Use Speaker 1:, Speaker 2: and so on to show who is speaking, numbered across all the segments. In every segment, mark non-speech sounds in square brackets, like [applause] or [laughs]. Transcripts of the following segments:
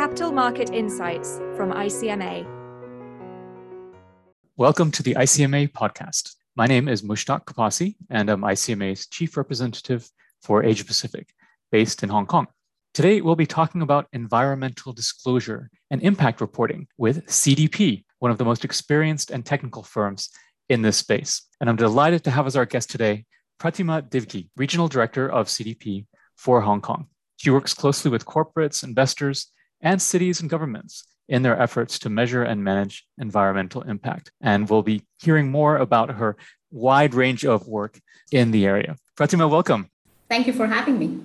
Speaker 1: Capital Market Insights from ICMA.
Speaker 2: Welcome to the ICMA podcast. My name is Mushtaq Kapasi, and I'm ICMA's Chief Representative for Asia Pacific, based in Hong Kong. Today, we'll be talking about environmental disclosure and impact reporting with CDP, one of the most experienced and technical firms in this space. And I'm delighted to have as our guest today Pratima Divgi, Regional Director of CDP for Hong Kong. She works closely with corporates, investors, and cities and governments in their efforts to measure and manage environmental impact. And we'll be hearing more about her wide range of work in the area. Pratima, welcome.
Speaker 3: Thank you for having me.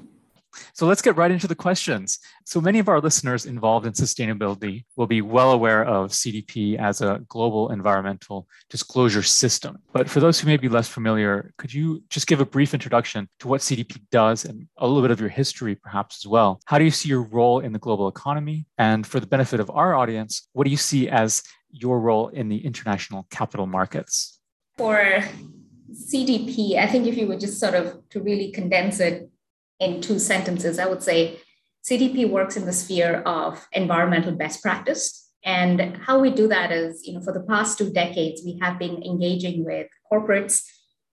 Speaker 2: So let's get right into the questions. So many of our listeners involved in sustainability will be well aware of CDP as a global environmental disclosure system. But for those who may be less familiar, could you just give a brief introduction to what CDP does and a little bit of your history, perhaps as well? How do you see your role in the global economy? And for the benefit of our audience, what do you see as your role in the international capital markets?
Speaker 3: For CDP, I think if you would just sort of to really condense it in two sentences, I would say CDP works in the sphere of environmental best practice. And how we do that is, you know, for the past two decades, we have been engaging with corporates,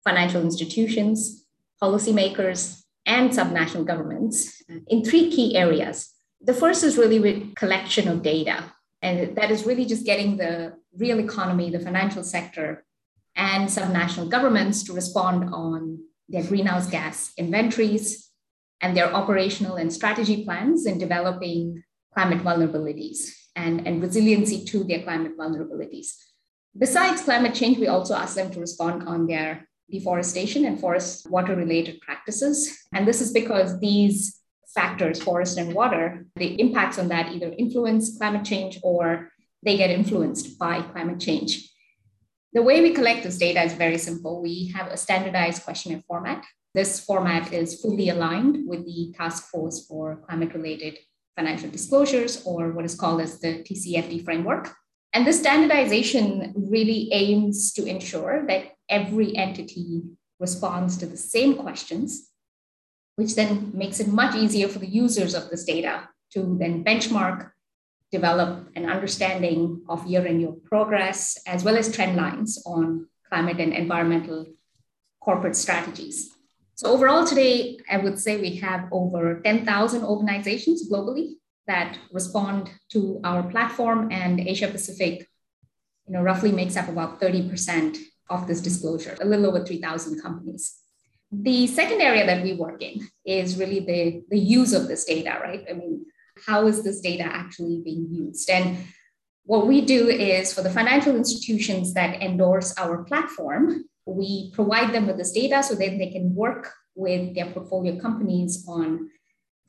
Speaker 3: financial institutions, policymakers, and subnational governments in three key areas. The first is really with collection of data. And that is really just getting the real economy, the financial sector, and subnational governments to respond on their greenhouse gas inventories, and their operational and strategy plans in developing climate vulnerabilities and, and resiliency to their climate vulnerabilities. Besides climate change, we also ask them to respond on their deforestation and forest water related practices. And this is because these factors, forest and water, the impacts on that either influence climate change or they get influenced by climate change. The way we collect this data is very simple. We have a standardized questionnaire format this format is fully aligned with the Task Force for Climate Related Financial Disclosures, or what is called as the TCFD framework. And this standardization really aims to ensure that every entity responds to the same questions, which then makes it much easier for the users of this data to then benchmark, develop an understanding of year on year progress, as well as trend lines on climate and environmental corporate strategies. So overall today, I would say we have over 10,000 organizations globally that respond to our platform and Asia Pacific, you know, roughly makes up about 30% of this disclosure, a little over 3,000 companies. The second area that we work in is really the, the use of this data, right? I mean, how is this data actually being used? And what we do is for the financial institutions that endorse our platform, we provide them with this data so that they can work with their portfolio companies on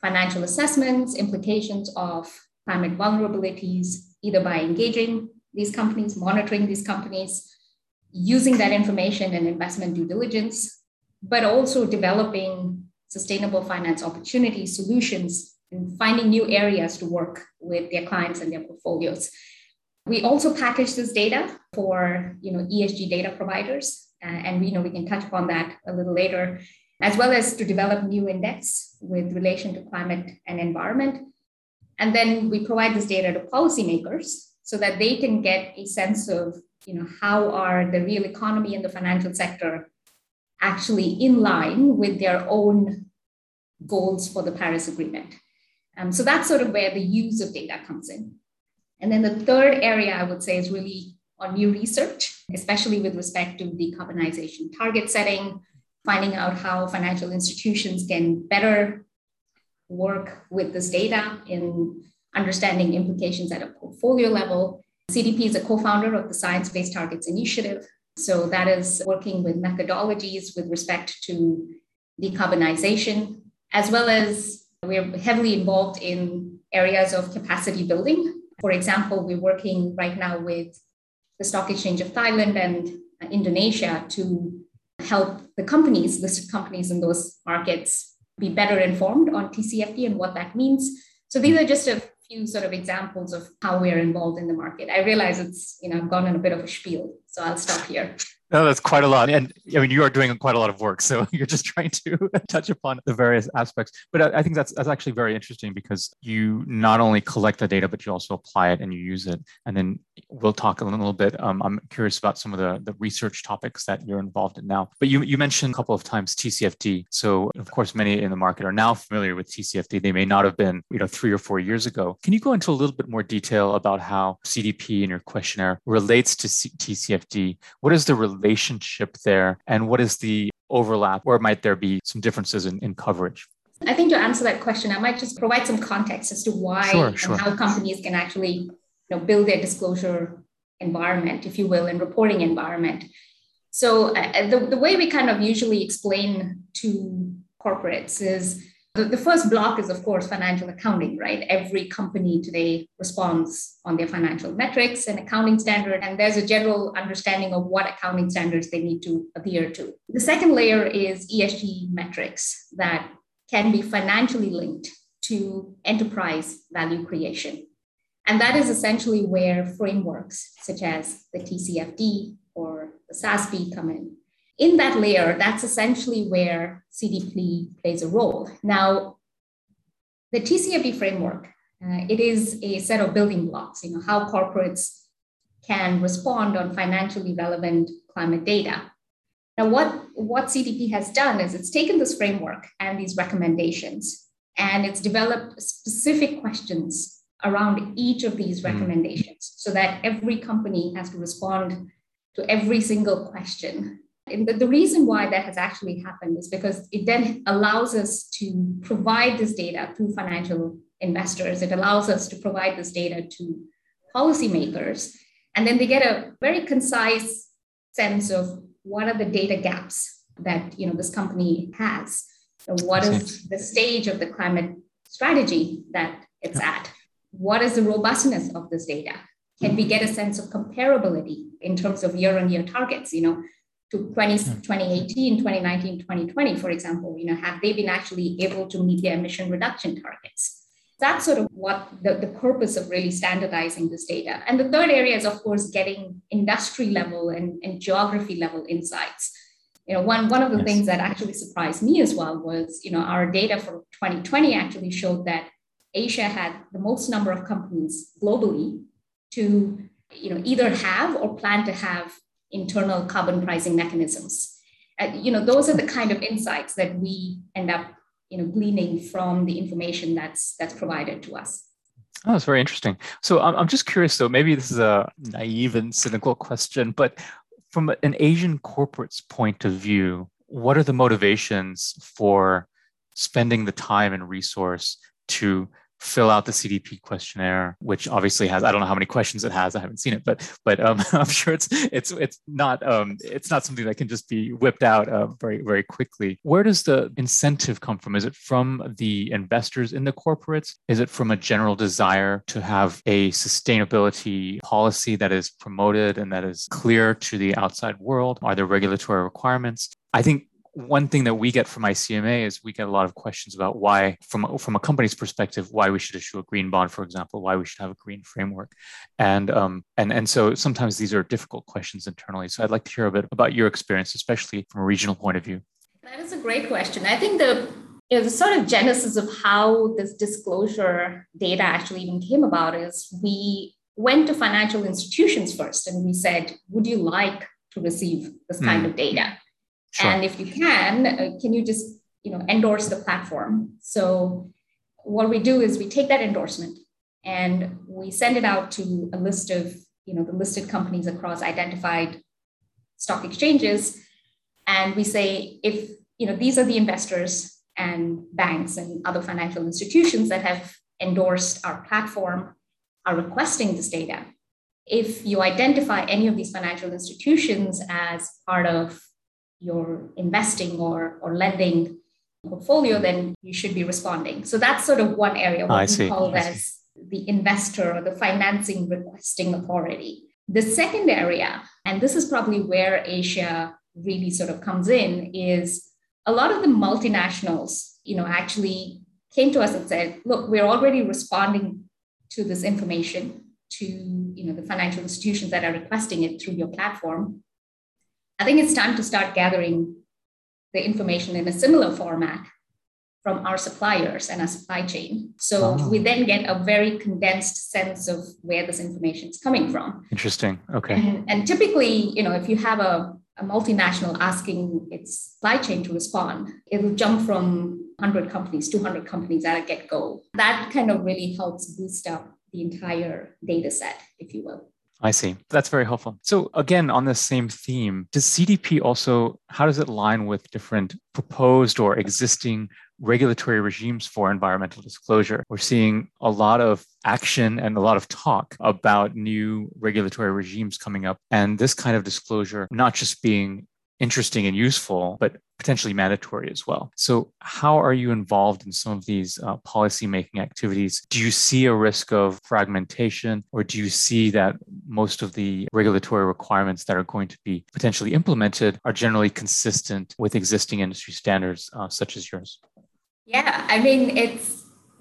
Speaker 3: financial assessments, implications of climate vulnerabilities, either by engaging these companies, monitoring these companies, using that information in investment due diligence, but also developing sustainable finance opportunity solutions and finding new areas to work with their clients and their portfolios. We also package this data for you know, ESG data providers and we know we can touch upon that a little later, as well as to develop new index with relation to climate and environment. And then we provide this data to policymakers so that they can get a sense of you know, how are the real economy and the financial sector actually in line with their own goals for the Paris Agreement. Um, so that's sort of where the use of data comes in. And then the third area I would say is really on new research, especially with respect to decarbonization target setting, finding out how financial institutions can better work with this data in understanding implications at a portfolio level. CDP is a co founder of the Science Based Targets Initiative. So that is working with methodologies with respect to decarbonization, as well as we're heavily involved in areas of capacity building. For example, we're working right now with the Stock Exchange of Thailand and uh, Indonesia to help the companies, listed companies in those markets, be better informed on TCFD and what that means. So these are just a few sort of examples of how we are involved in the market. I realize it's, you know, I've gone on a bit of a spiel, so I'll stop here.
Speaker 2: No, that's quite a lot. And I mean, you are doing quite a lot of work. So [laughs] you're just trying to [laughs] touch upon the various aspects. But I, I, think that's, that's actually very interesting because you not only collect the data, but you also apply it and you use it. And then we'll talk a little bit. Um, I'm curious about some of the, the research topics that you're involved in now. But you, you mentioned a couple of times TCFD. So of course, many in the market are now familiar with TCFD. They may not have been, you know, three or four years ago. Can you go into a little bit more detail about how CDP in your questionnaire relates to C- TCFD? What is the relationship there and what is the overlap or might there be some differences in, in coverage?
Speaker 3: I think to answer that question, I might just provide some context as to why sure, sure. and how companies can actually know, build their disclosure environment, if you will, and reporting environment. So uh, the, the way we kind of usually explain to corporates is the, the first block is, of course, financial accounting, right? Every company today responds on their financial metrics and accounting standard, and there's a general understanding of what accounting standards they need to adhere to. The second layer is ESG metrics that can be financially linked to enterprise value creation. And that is essentially where frameworks such as the TCFD or the SASB come in in that layer, that's essentially where CDP plays a role. Now, the TCFD framework, uh, it is a set of building blocks, you know, how corporates can respond on financially relevant climate data. Now, what, what CDP has done is it's taken this framework and these recommendations, and it's developed specific questions around each of these hmm. recommendations so that every company has to respond to every single question and the, the reason why that has actually happened is because it then allows us to provide this data to financial investors. It allows us to provide this data to policymakers. And then they get a very concise sense of what are the data gaps that you know this company has. What is the stage of the climate strategy that it's at? What is the robustness of this data? Can we get a sense of comparability in terms of year-on-year targets? You know, to 20, hmm. 2018, 2019, 2020, for example, you know, have they been actually able to meet their emission reduction targets? That's sort of what the, the purpose of really standardizing this data. And the third area is, of course, getting industry level and, and geography level insights. You know, one, one of the yes. things that actually surprised me as well was, you know, our data for 2020 actually showed that Asia had the most number of companies globally to, you know, either have or plan to have internal carbon pricing mechanisms. Uh, you know, those are the kind of insights that we end up, you know, gleaning from the information that's that's provided to us.
Speaker 2: Oh, that's very interesting. So I'm, I'm just curious, though, maybe this is a naive and cynical question, but from an Asian corporate's point of view, what are the motivations for spending the time and resource to fill out the CDP questionnaire, which obviously has I don't know how many questions it has. I haven't seen it, but but um, [laughs] I'm sure it's it's it's not um, it's not something that can just be whipped out uh, very very quickly. Where does the incentive come from? Is it from the investors in the corporates? Is it from a general desire to have a sustainability policy that is promoted and that is clear to the outside world? Are there regulatory requirements? I think one thing that we get from ICMA is we get a lot of questions about why, from, from a company's perspective, why we should issue a green bond, for example, why we should have a green framework. And, um, and, and so sometimes these are difficult questions internally. So I'd like to hear a bit about your experience, especially from a regional point of view.
Speaker 3: That is a great question. I think the you know, the sort of genesis of how this disclosure data actually even came about is we went to financial institutions first and we said, would you like to receive this kind mm. of data? Sure. And if you can, uh, can you just you know endorse the platform? So what we do is we take that endorsement and we send it out to a list of you know the listed companies across identified stock exchanges, and we say if you know these are the investors and banks and other financial institutions that have endorsed our platform are requesting this data. If you identify any of these financial institutions as part of your investing or, or lending portfolio, then you should be responding. So that's sort of one area what we call as the investor or the financing requesting authority. The second area, and this is probably where Asia really sort of comes in, is a lot of the multinationals, you know, actually came to us and said, look, we're already responding to this information to you know the financial institutions that are requesting it through your platform I think it's time to start gathering the information in a similar format from our suppliers and our supply chain. So oh. we then get a very condensed sense of where this information is coming from.
Speaker 2: Interesting. Okay.
Speaker 3: And, and typically, you know, if you have a, a multinational asking its supply chain to respond, it'll jump from 100 companies, 200 companies at a get go. That kind of really helps boost up the entire data set, if you will.
Speaker 2: I see. That's very helpful. So again, on the same theme, does CDP also, how does it line with different proposed or existing regulatory regimes for environmental disclosure? We're seeing a lot of action and a lot of talk about new regulatory regimes coming up. And this kind of disclosure, not just being interesting and useful, but potentially mandatory as well. So, how are you involved in some of these uh, policy making activities? Do you see a risk of fragmentation, or do you see that most of the regulatory requirements that are going to be potentially implemented are generally consistent with existing industry standards, uh, such as yours?
Speaker 3: Yeah, I mean, it's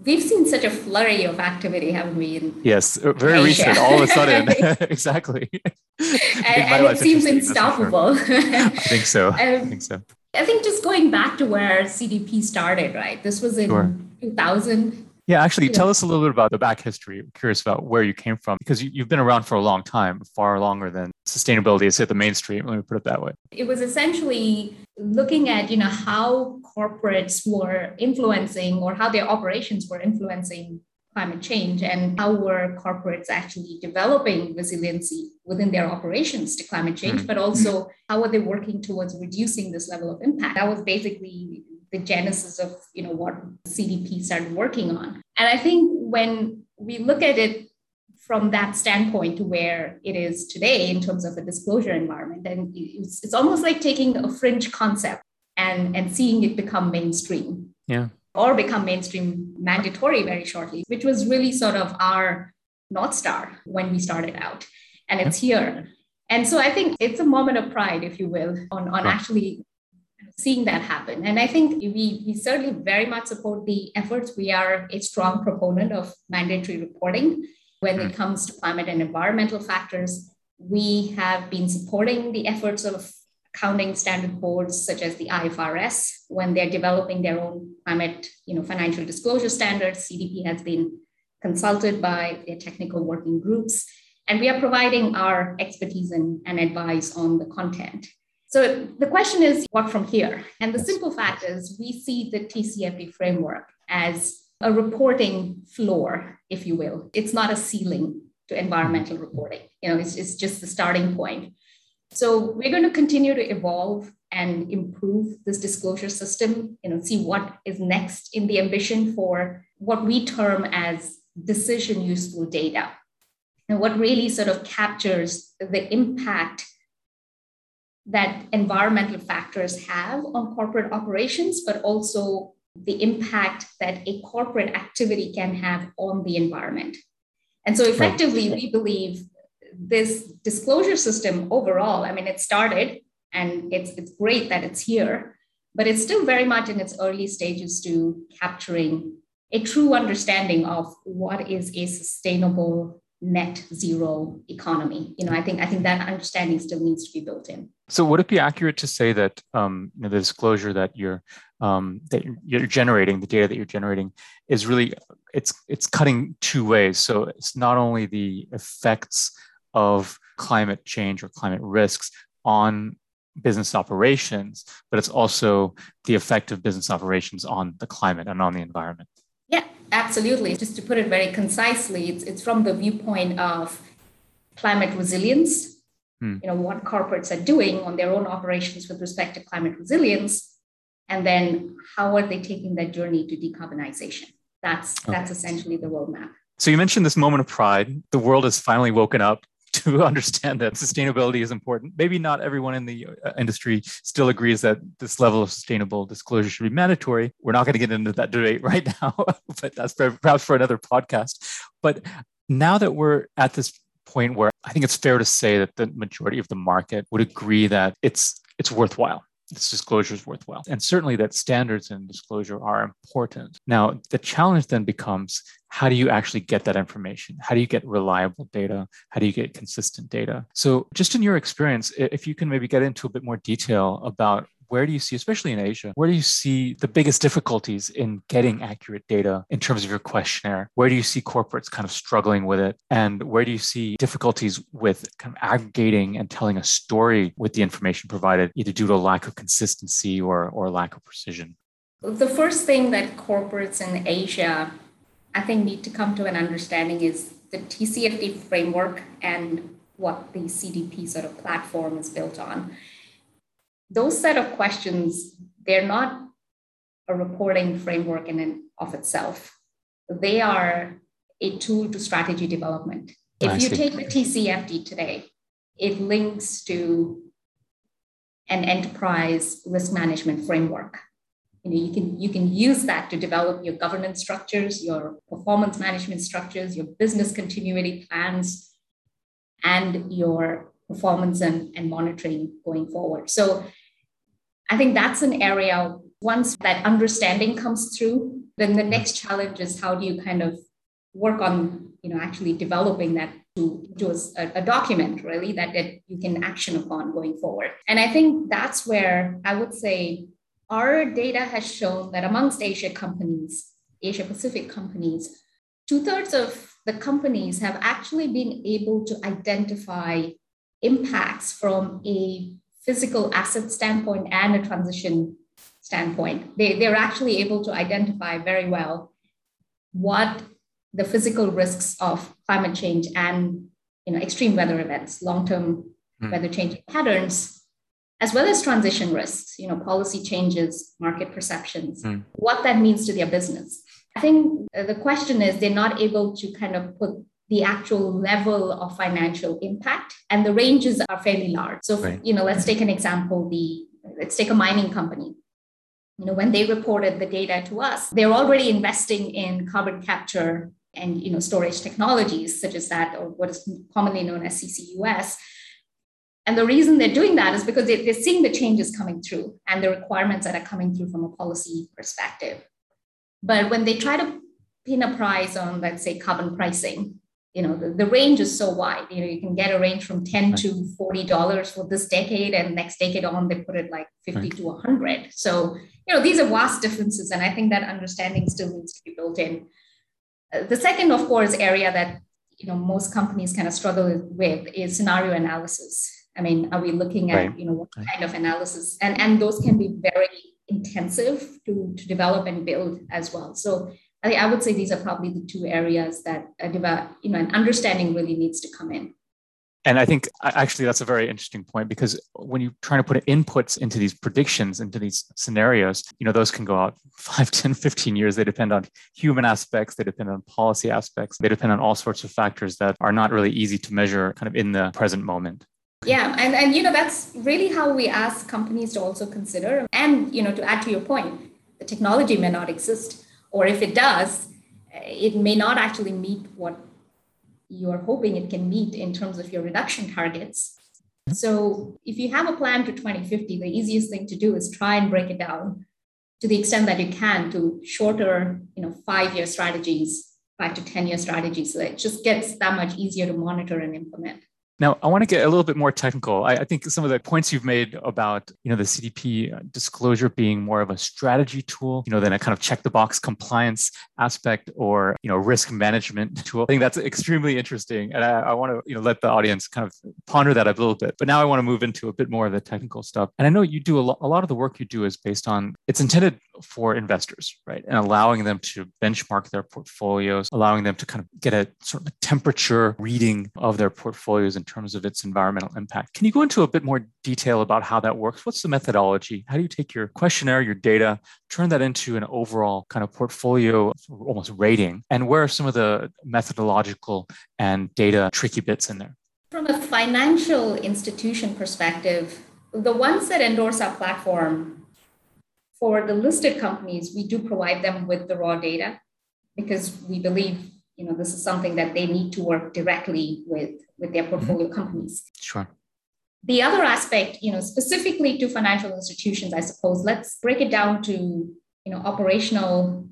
Speaker 3: we've seen such a flurry of activity, haven't we?
Speaker 2: Yes, uh, very Asia. recent, all of a sudden. [laughs] [laughs] exactly. [laughs]
Speaker 3: and, and it seems unstoppable.
Speaker 2: I think so. Um, I think so.
Speaker 3: I think just going back to where CDP started, right? This was in sure. 2000.
Speaker 2: Yeah, actually, tell us a little bit about the back history. I'm curious about where you came from because you, have been around for a long time, far longer than sustainability has hit the mainstream. Let me put it that way.
Speaker 3: It was essentially looking at, you know, how corporates were influencing or how their operations were influencing climate change and how were corporates actually developing resiliency within their operations to climate change, mm-hmm. but also how are they working towards reducing this level of impact? That was basically the genesis of you know what CDP started working on. And I think when we look at it from that standpoint to where it is today in terms of a disclosure environment, And it's, it's almost like taking a fringe concept and, and seeing it become mainstream.
Speaker 2: Yeah.
Speaker 3: Or become mainstream mandatory very shortly, which was really sort of our North Star when we started out. And it's here. And so I think it's a moment of pride, if you will, on, on actually seeing that happen. And I think we, we certainly very much support the efforts. We are a strong proponent of mandatory reporting when it mm. comes to climate and environmental factors. We have been supporting the efforts of accounting standard boards such as the IFRS when they're developing their own climate you know, financial disclosure standards. CDP has been consulted by their technical working groups. And we are providing our expertise and, and advice on the content. So the question is, what from here? And the simple fact is, we see the TCFD framework as a reporting floor, if you will. It's not a ceiling to environmental mm-hmm. reporting. You know, it's, it's just the starting point. So we're going to continue to evolve and improve this disclosure system, you know, see what is next in the ambition for what we term as decision useful data. And what really sort of captures the impact that environmental factors have on corporate operations, but also the impact that a corporate activity can have on the environment. And so, effectively, we believe this disclosure system overall, I mean, it started and it's, it's great that it's here, but it's still very much in its early stages to capturing a true understanding of what is a sustainable net zero economy. You know, I think I think that understanding still needs to be built in.
Speaker 2: So, would it be accurate to say that um, you know, the disclosure that you're um, that you're generating, the data that you're generating, is really it's it's cutting two ways. So it's not only the effects of climate change or climate risks on business operations, but it's also the effect of business operations on the climate and on the environment.
Speaker 3: Absolutely. Just to put it very concisely, it's, it's from the viewpoint of climate resilience, hmm. you know, what corporates are doing on their own operations with respect to climate resilience, and then how are they taking that journey to decarbonization? That's okay. that's essentially the roadmap.
Speaker 2: So you mentioned this moment of pride. The world has finally woken up to [laughs] understand that sustainability is important. Maybe not everyone in the uh, industry still agrees that this level of sustainable disclosure should be mandatory. We're not going to get into that debate [laughs] right now, [laughs] but that's perhaps for another podcast. But now that we're at this point where I think it's fair to say that the majority of the market would agree that it's it's worthwhile this disclosure is worthwhile. And certainly that standards and disclosure are important. Now, the challenge then becomes how do you actually get that information? How do you get reliable data? How do you get consistent data? So, just in your experience, if you can maybe get into a bit more detail about where do you see, especially in Asia, where do you see the biggest difficulties in getting accurate data in terms of your questionnaire? Where do you see corporates kind of struggling with it? And where do you see difficulties with kind of aggregating and telling a story with the information provided, either due to lack of consistency or, or lack of precision?
Speaker 3: The first thing that corporates in Asia, I think, need to come to an understanding is the TCFD framework and what the CDP sort of platform is built on those set of questions, they're not a reporting framework in and of itself. They are a tool to strategy development. If you take the TCFD today, it links to an enterprise risk management framework. You know, you can you can use that to develop your governance structures, your performance management structures, your business continuity plans, and your performance and, and monitoring going forward. So I think that's an area, once that understanding comes through, then the next challenge is how do you kind of work on, you know, actually developing that to, to a, a document really that, that you can action upon going forward. And I think that's where I would say our data has shown that amongst Asia companies, Asia Pacific companies, two thirds of the companies have actually been able to identify impacts from a physical asset standpoint and a transition standpoint. They, they're actually able to identify very well what the physical risks of climate change and you know, extreme weather events, long-term mm. weather changing patterns, as well as transition risks, you know, policy changes, market perceptions, mm. what that means to their business. I think the question is they're not able to kind of put the actual level of financial impact and the ranges are fairly large. So right. you know let's take an example the let's take a mining company. You know when they reported the data to us they're already investing in carbon capture and you know storage technologies such as that or what is commonly known as ccus and the reason they're doing that is because they're seeing the changes coming through and the requirements that are coming through from a policy perspective. But when they try to pin a price on let's say carbon pricing you know the, the range is so wide. You know you can get a range from 10 right. to 40 dollars for this decade and next decade on they put it like 50 right. to 100 so you know these are vast differences and i think that understanding still needs to be built in. Uh, the second of course area that you know most companies kind of struggle with is scenario analysis. I mean are we looking at right. you know what kind of analysis? And and those can be very intensive to, to develop and build as well. So I, I would say these are probably the two areas that uh, a develop, you know, an understanding really needs to come in.
Speaker 2: And I think actually that's a very interesting point because when you're trying to put inputs into these predictions, into these scenarios, you know, those can go out [laughs] 5, 10, 15 years. They depend on human aspects, they depend on policy aspects, they depend on all sorts of factors that are not really easy to measure kind of in the present moment.
Speaker 3: Yeah, and, and you know, that's really how we ask companies to also consider. And, you know, to add to your point, the technology may not exist or if it does, eh, it may not actually meet what you're hoping it can meet in terms of your reduction targets. So if you have a plan to 2050, the easiest thing to do is try and break it down to the extent that you can to shorter, you know, five-year strategies, five to 10-year strategies. So it just gets that much easier to monitor and implement.
Speaker 2: Now, I want to get a little bit more technical. I, I, think some of the points you've made about you know the CDP disclosure being more of a strategy tool, you know, than a kind of check the box compliance aspect or you know risk management [laughs] tool. I think that's extremely interesting, and I, I want to you know let the audience kind of ponder that a little bit. But now I want to move into a bit more of the technical stuff. And I know you do a, lo- a lot of the work you do is based on it's intended for investors, right, and allowing them to benchmark their portfolios, allowing them to kind of get a sort of a temperature reading of their portfolios and terms of its environmental impact. Can you go into a bit more detail about how that works? What's the methodology? How do you take your questionnaire, your data, turn that into an overall kind of portfolio, almost rating? And where are some of the methodological and data tricky bits in there?
Speaker 3: From a financial institution perspective, the ones that endorse our platform, for the listed companies, we do provide them with the raw data because we believe you know this is something that they need to work directly with with their portfolio mm-hmm. companies
Speaker 2: sure
Speaker 3: The other aspect, you know, specifically to financial institutions, I suppose, let's break it down to, you know, operational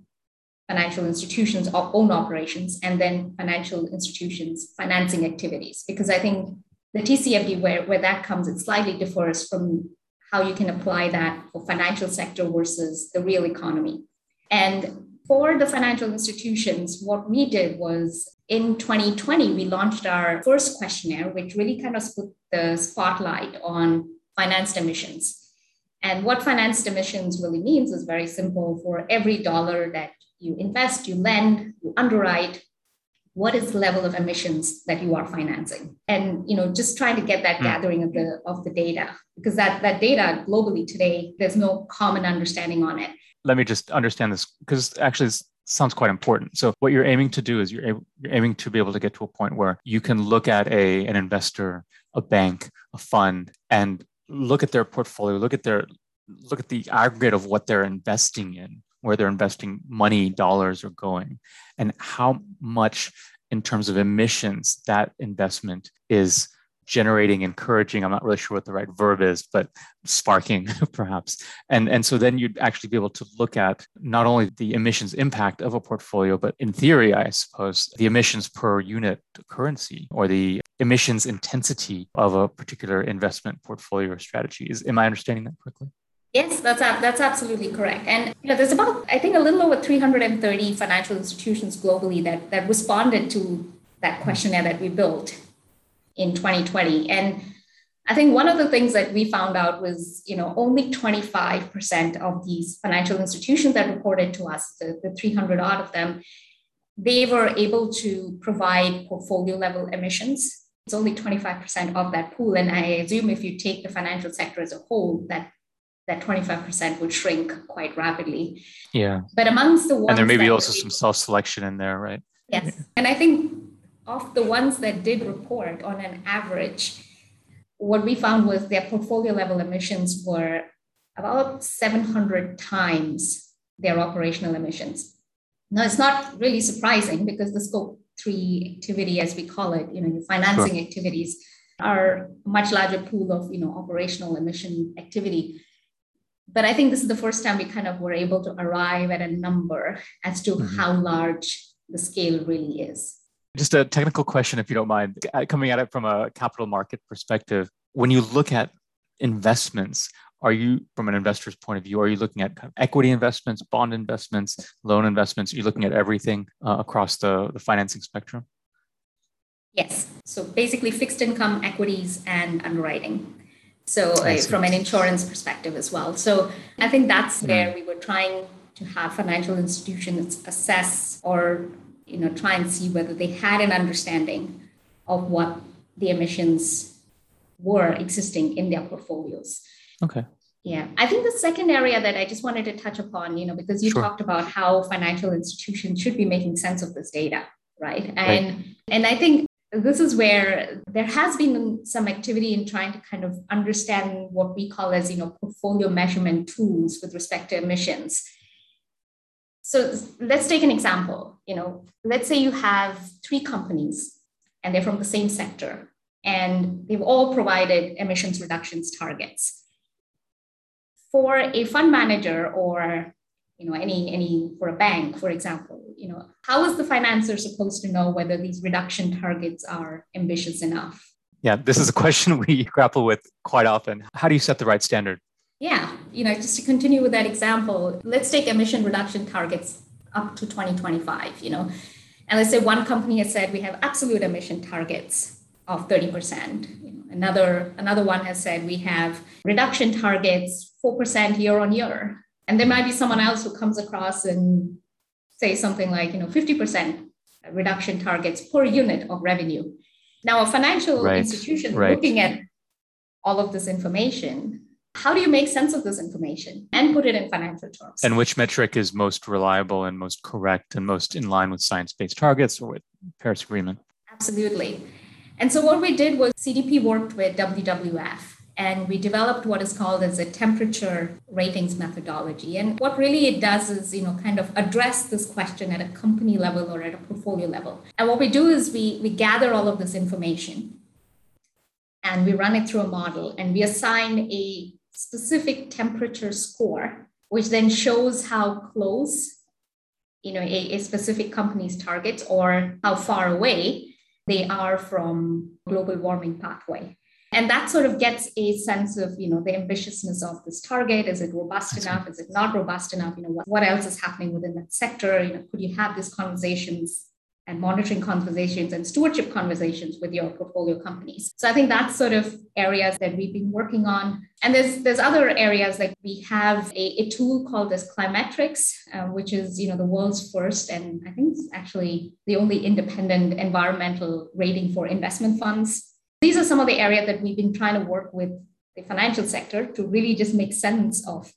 Speaker 3: financial institutions' own operations and then financial institutions' financing activities. Because I think the TCFD, where, where that comes, it slightly differs from how you can apply that for financial sector versus the real economy. And for the financial institutions, what we did was in 2020, we launched our first questionnaire, which really kind of put the spotlight on financed emissions. And what financed emissions really means is very simple. For every dollar that you invest, you lend, you underwrite, what is the level of emissions that you are financing and you know just trying to get that mm. gathering of the of the data because that that data globally today there's no common understanding on it
Speaker 2: let me just understand this because actually this sounds quite important. So what you're aiming to do is you're, you're aiming to be able to get to a point where you can look at a an investor a bank a fund and look at their portfolio look at their look at the aggregate of what they're investing in where they're investing money dollars are going and how much in terms of emissions that investment is generating encouraging i'm not really sure what the right verb is but sparking [laughs] perhaps. And and so then you'd actually be able to look at not only the emissions impact of a portfolio but in theory i suppose the emissions per unit currency or the emissions intensity of a particular investment portfolio or strategy. Is am i understanding that correctly?
Speaker 3: Yes, that's that's absolutely correct. And you know, there's about I think a little over 330 financial institutions globally that that responded to that questionnaire that we built in 2020. And I think one of the things that we found out was, you know, only 25% of these financial institutions that reported to us, the, the 300 odd of them, they were able to provide portfolio level emissions. It's only 25% of that pool. And I assume if you take the financial sector as a whole, that that 25% would shrink quite rapidly.
Speaker 2: Yeah.
Speaker 3: But amongst the ones
Speaker 2: And there may be also some self-selection in there, right?
Speaker 3: Yes. Yeah. And I think of the ones that did report on an average, what we found was their portfolio level emissions were about 700 times their operational emissions. Now, it's not really surprising because the scope three activity, as we call it, you know, your financing sure. activities are a much larger pool of, you know, operational emission activity but I think this is the first time we kind of were able to arrive at a number as to mm-hmm. how large the scale really is.
Speaker 2: Just a technical question, if you don't mind, coming at it from a capital market perspective. When you look at investments, are you, from an investor's point of view, are you looking at kind of equity investments, bond investments, loan investments? Are you looking at everything uh, across the, the financing spectrum?
Speaker 3: Yes. So basically, fixed income, equities, and underwriting. So uh, from an insurance perspective as well. So I think that's mm. where we were trying to have financial institutions assess or you know try and see whether they had an understanding of what the emissions were existing in their portfolios.
Speaker 2: Okay.
Speaker 3: Yeah, I think the second area that I just wanted to touch upon, you know, because you sure. talked about how financial institutions should be making sense of this data, right? And right. and I think this is where there has been some activity in trying to kind of understand what we call as you know portfolio measurement tools with respect to emissions so let's take an example you know let's say you have three companies and they're from the same sector and they've all provided emissions reductions targets. For a fund manager or you know any any for a bank for example you know how is the financer supposed to know whether these reduction targets are ambitious enough?
Speaker 2: Yeah this is a question [laughs] we grapple with quite often. How do you set the right standard?
Speaker 3: Yeah you know just to continue with that example let's take emission reduction targets up to 2025 you know and let's say one company has said we have absolute emission targets of 30% you know, another another one has said we have reduction targets 4% year on year and there might be someone else who comes across and say something like, you know, 50% reduction targets per unit of revenue. Now, a financial right. institution right. looking at all of this information, how do you make sense of this information and put it in financial terms?
Speaker 2: And which metric is most reliable and most correct and most in line with science based targets or with Paris Agreement?
Speaker 3: Absolutely. And so, what we did was CDP worked with WWF and we developed what is called as a temperature ratings methodology and what really it does is you know kind of address this question at a company level or at a portfolio level and what we do is we we gather all of this information and we run it through a model and we assign a specific temperature score, which then shows how close you know, a, a specific company's targets or how far away they are from global warming pathway. And that sort of gets a sense of, you know, the ambitiousness of this target. Is it robust That's enough? Right. Is it not robust enough? You know, what, what else is happening within that sector? You know, could you have these conversations and monitoring conversations and stewardship conversations with your portfolio companies. So I think that's sort of areas that we've been working on. And there's there's other areas like we have a, a tool called this Climetrics, uh, which is you know the world's first and I think it's actually the only independent environmental rating for investment funds. These are some of the areas that we've been trying to work with the financial sector to really just make sense of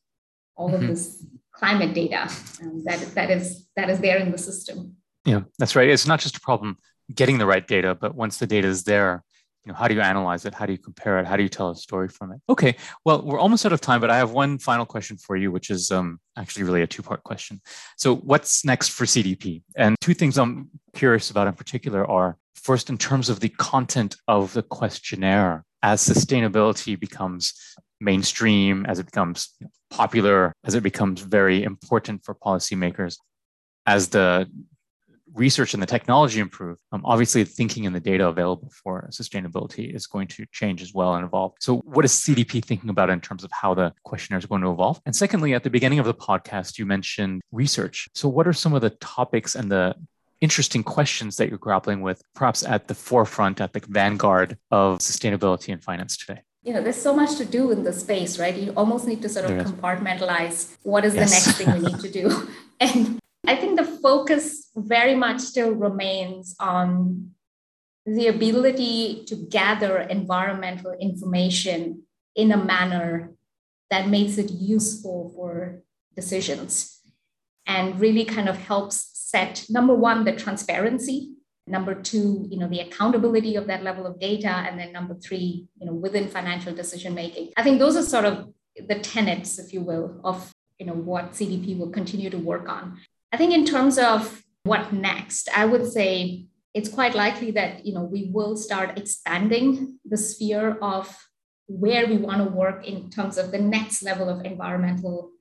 Speaker 3: all mm-hmm. of this climate data um, that, that is that is there in the system.
Speaker 2: Yeah, that's right. It's not just a problem getting the right data, but once the data is there, you know, how do you analyze it? How do you compare it? How do you tell a story from it? Okay, well, we're almost out of time, but I have one final question for you, which is um, actually really a two-part question. So, what's next for CDP? And two things I'm curious about in particular are first, in terms of the content of the questionnaire, as sustainability becomes mainstream, as it becomes popular, as it becomes very important for policymakers, as the research and the technology improve, um, obviously thinking and the data available for sustainability is going to change as well and evolve. So, what is CDP thinking about in terms of how the questionnaire is going to evolve? And secondly, at the beginning of the podcast, you mentioned research. So, what are some of the topics and the interesting questions that you're grappling with, perhaps at the forefront, at the vanguard of sustainability and finance today?
Speaker 3: you know, there's so much to do in the space, right? You almost need to sort of compartmentalize what is yes. the next thing we need to do. [laughs] And I think the focus very much still remains on the ability to gather environmental information in a manner that makes it useful for decisions and really kind of helps set number one the transparency number two you know the accountability of that level of data and then number three you know within financial decision making. I think those are sort of the tenets if you will of you know what cdp will continue to work on I think in terms of what next, I would say it's quite likely that you know we will start expanding the sphere of where we want to work in terms of the next level of environmental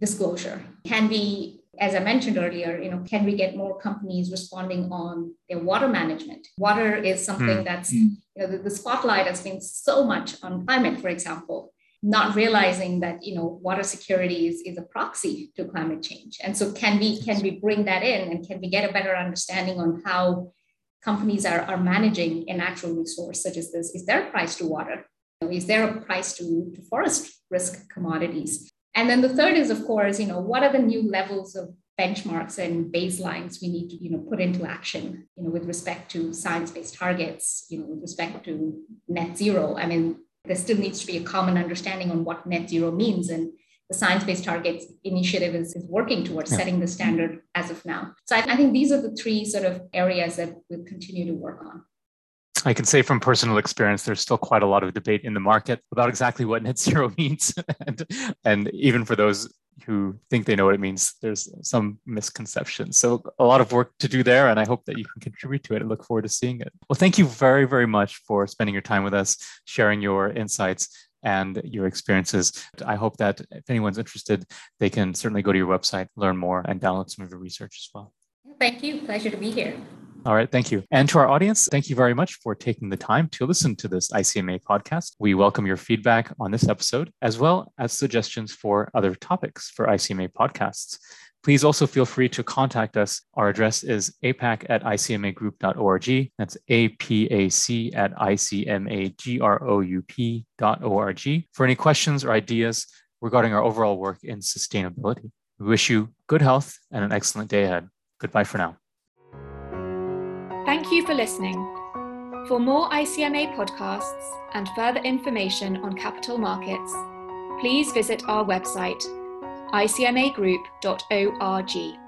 Speaker 3: disclosure. Can we, as I mentioned earlier, you know, can we get more companies responding on their water management? Water is something mm. that's, you know, the, the spotlight has been so much on climate, for example not realizing that you know water security is, is a proxy to climate change. And so can we can we bring that in and can we get a better understanding on how companies are, are managing a natural resource such as this? Is there a price to water? Is there a price to, to forest risk commodities? And then the third is of course you know what are the new levels of benchmarks and baselines we need to you know put into action you know with respect to science-based targets you know with respect to net zero? I mean there still needs to be a common understanding on what net zero means. And the Science Based Targets Initiative is, is working towards yeah. setting the standard as of now. So I, I think these are the three sort of areas that we'll continue to work on.
Speaker 2: I can say from personal experience, there's still quite a lot of debate in the market about exactly what net [laughs] zero means. and, and even for those who think they know what it means, there's some misconception. So a lot of work to do there, and I hope that you can contribute to it. I look forward to seeing it. Well, thank you very, very much for spending your time with us, sharing your insights and your experiences. I hope that if anyone's interested, they can certainly go to your website, learn more, and download some of your research as well.
Speaker 3: Thank you. Pleasure to be here.
Speaker 2: All right, thank you. And to our audience, thank you very much for taking the time to listen to this ICMA podcast. We welcome your feedback on this episode, as well as suggestions for other topics for ICMA podcasts. Please also feel free to contact us. Our address is apac at icmagroup.org. That's A-P-A-C at I-C-M-A-G-R-O-U-P.org for any questions or ideas regarding our overall work in sustainability. We wish you good health and an excellent day ahead. Goodbye for now.
Speaker 1: Thank you for listening. For more ICMA podcasts and further information on capital markets, please visit our website, icmagroup.org.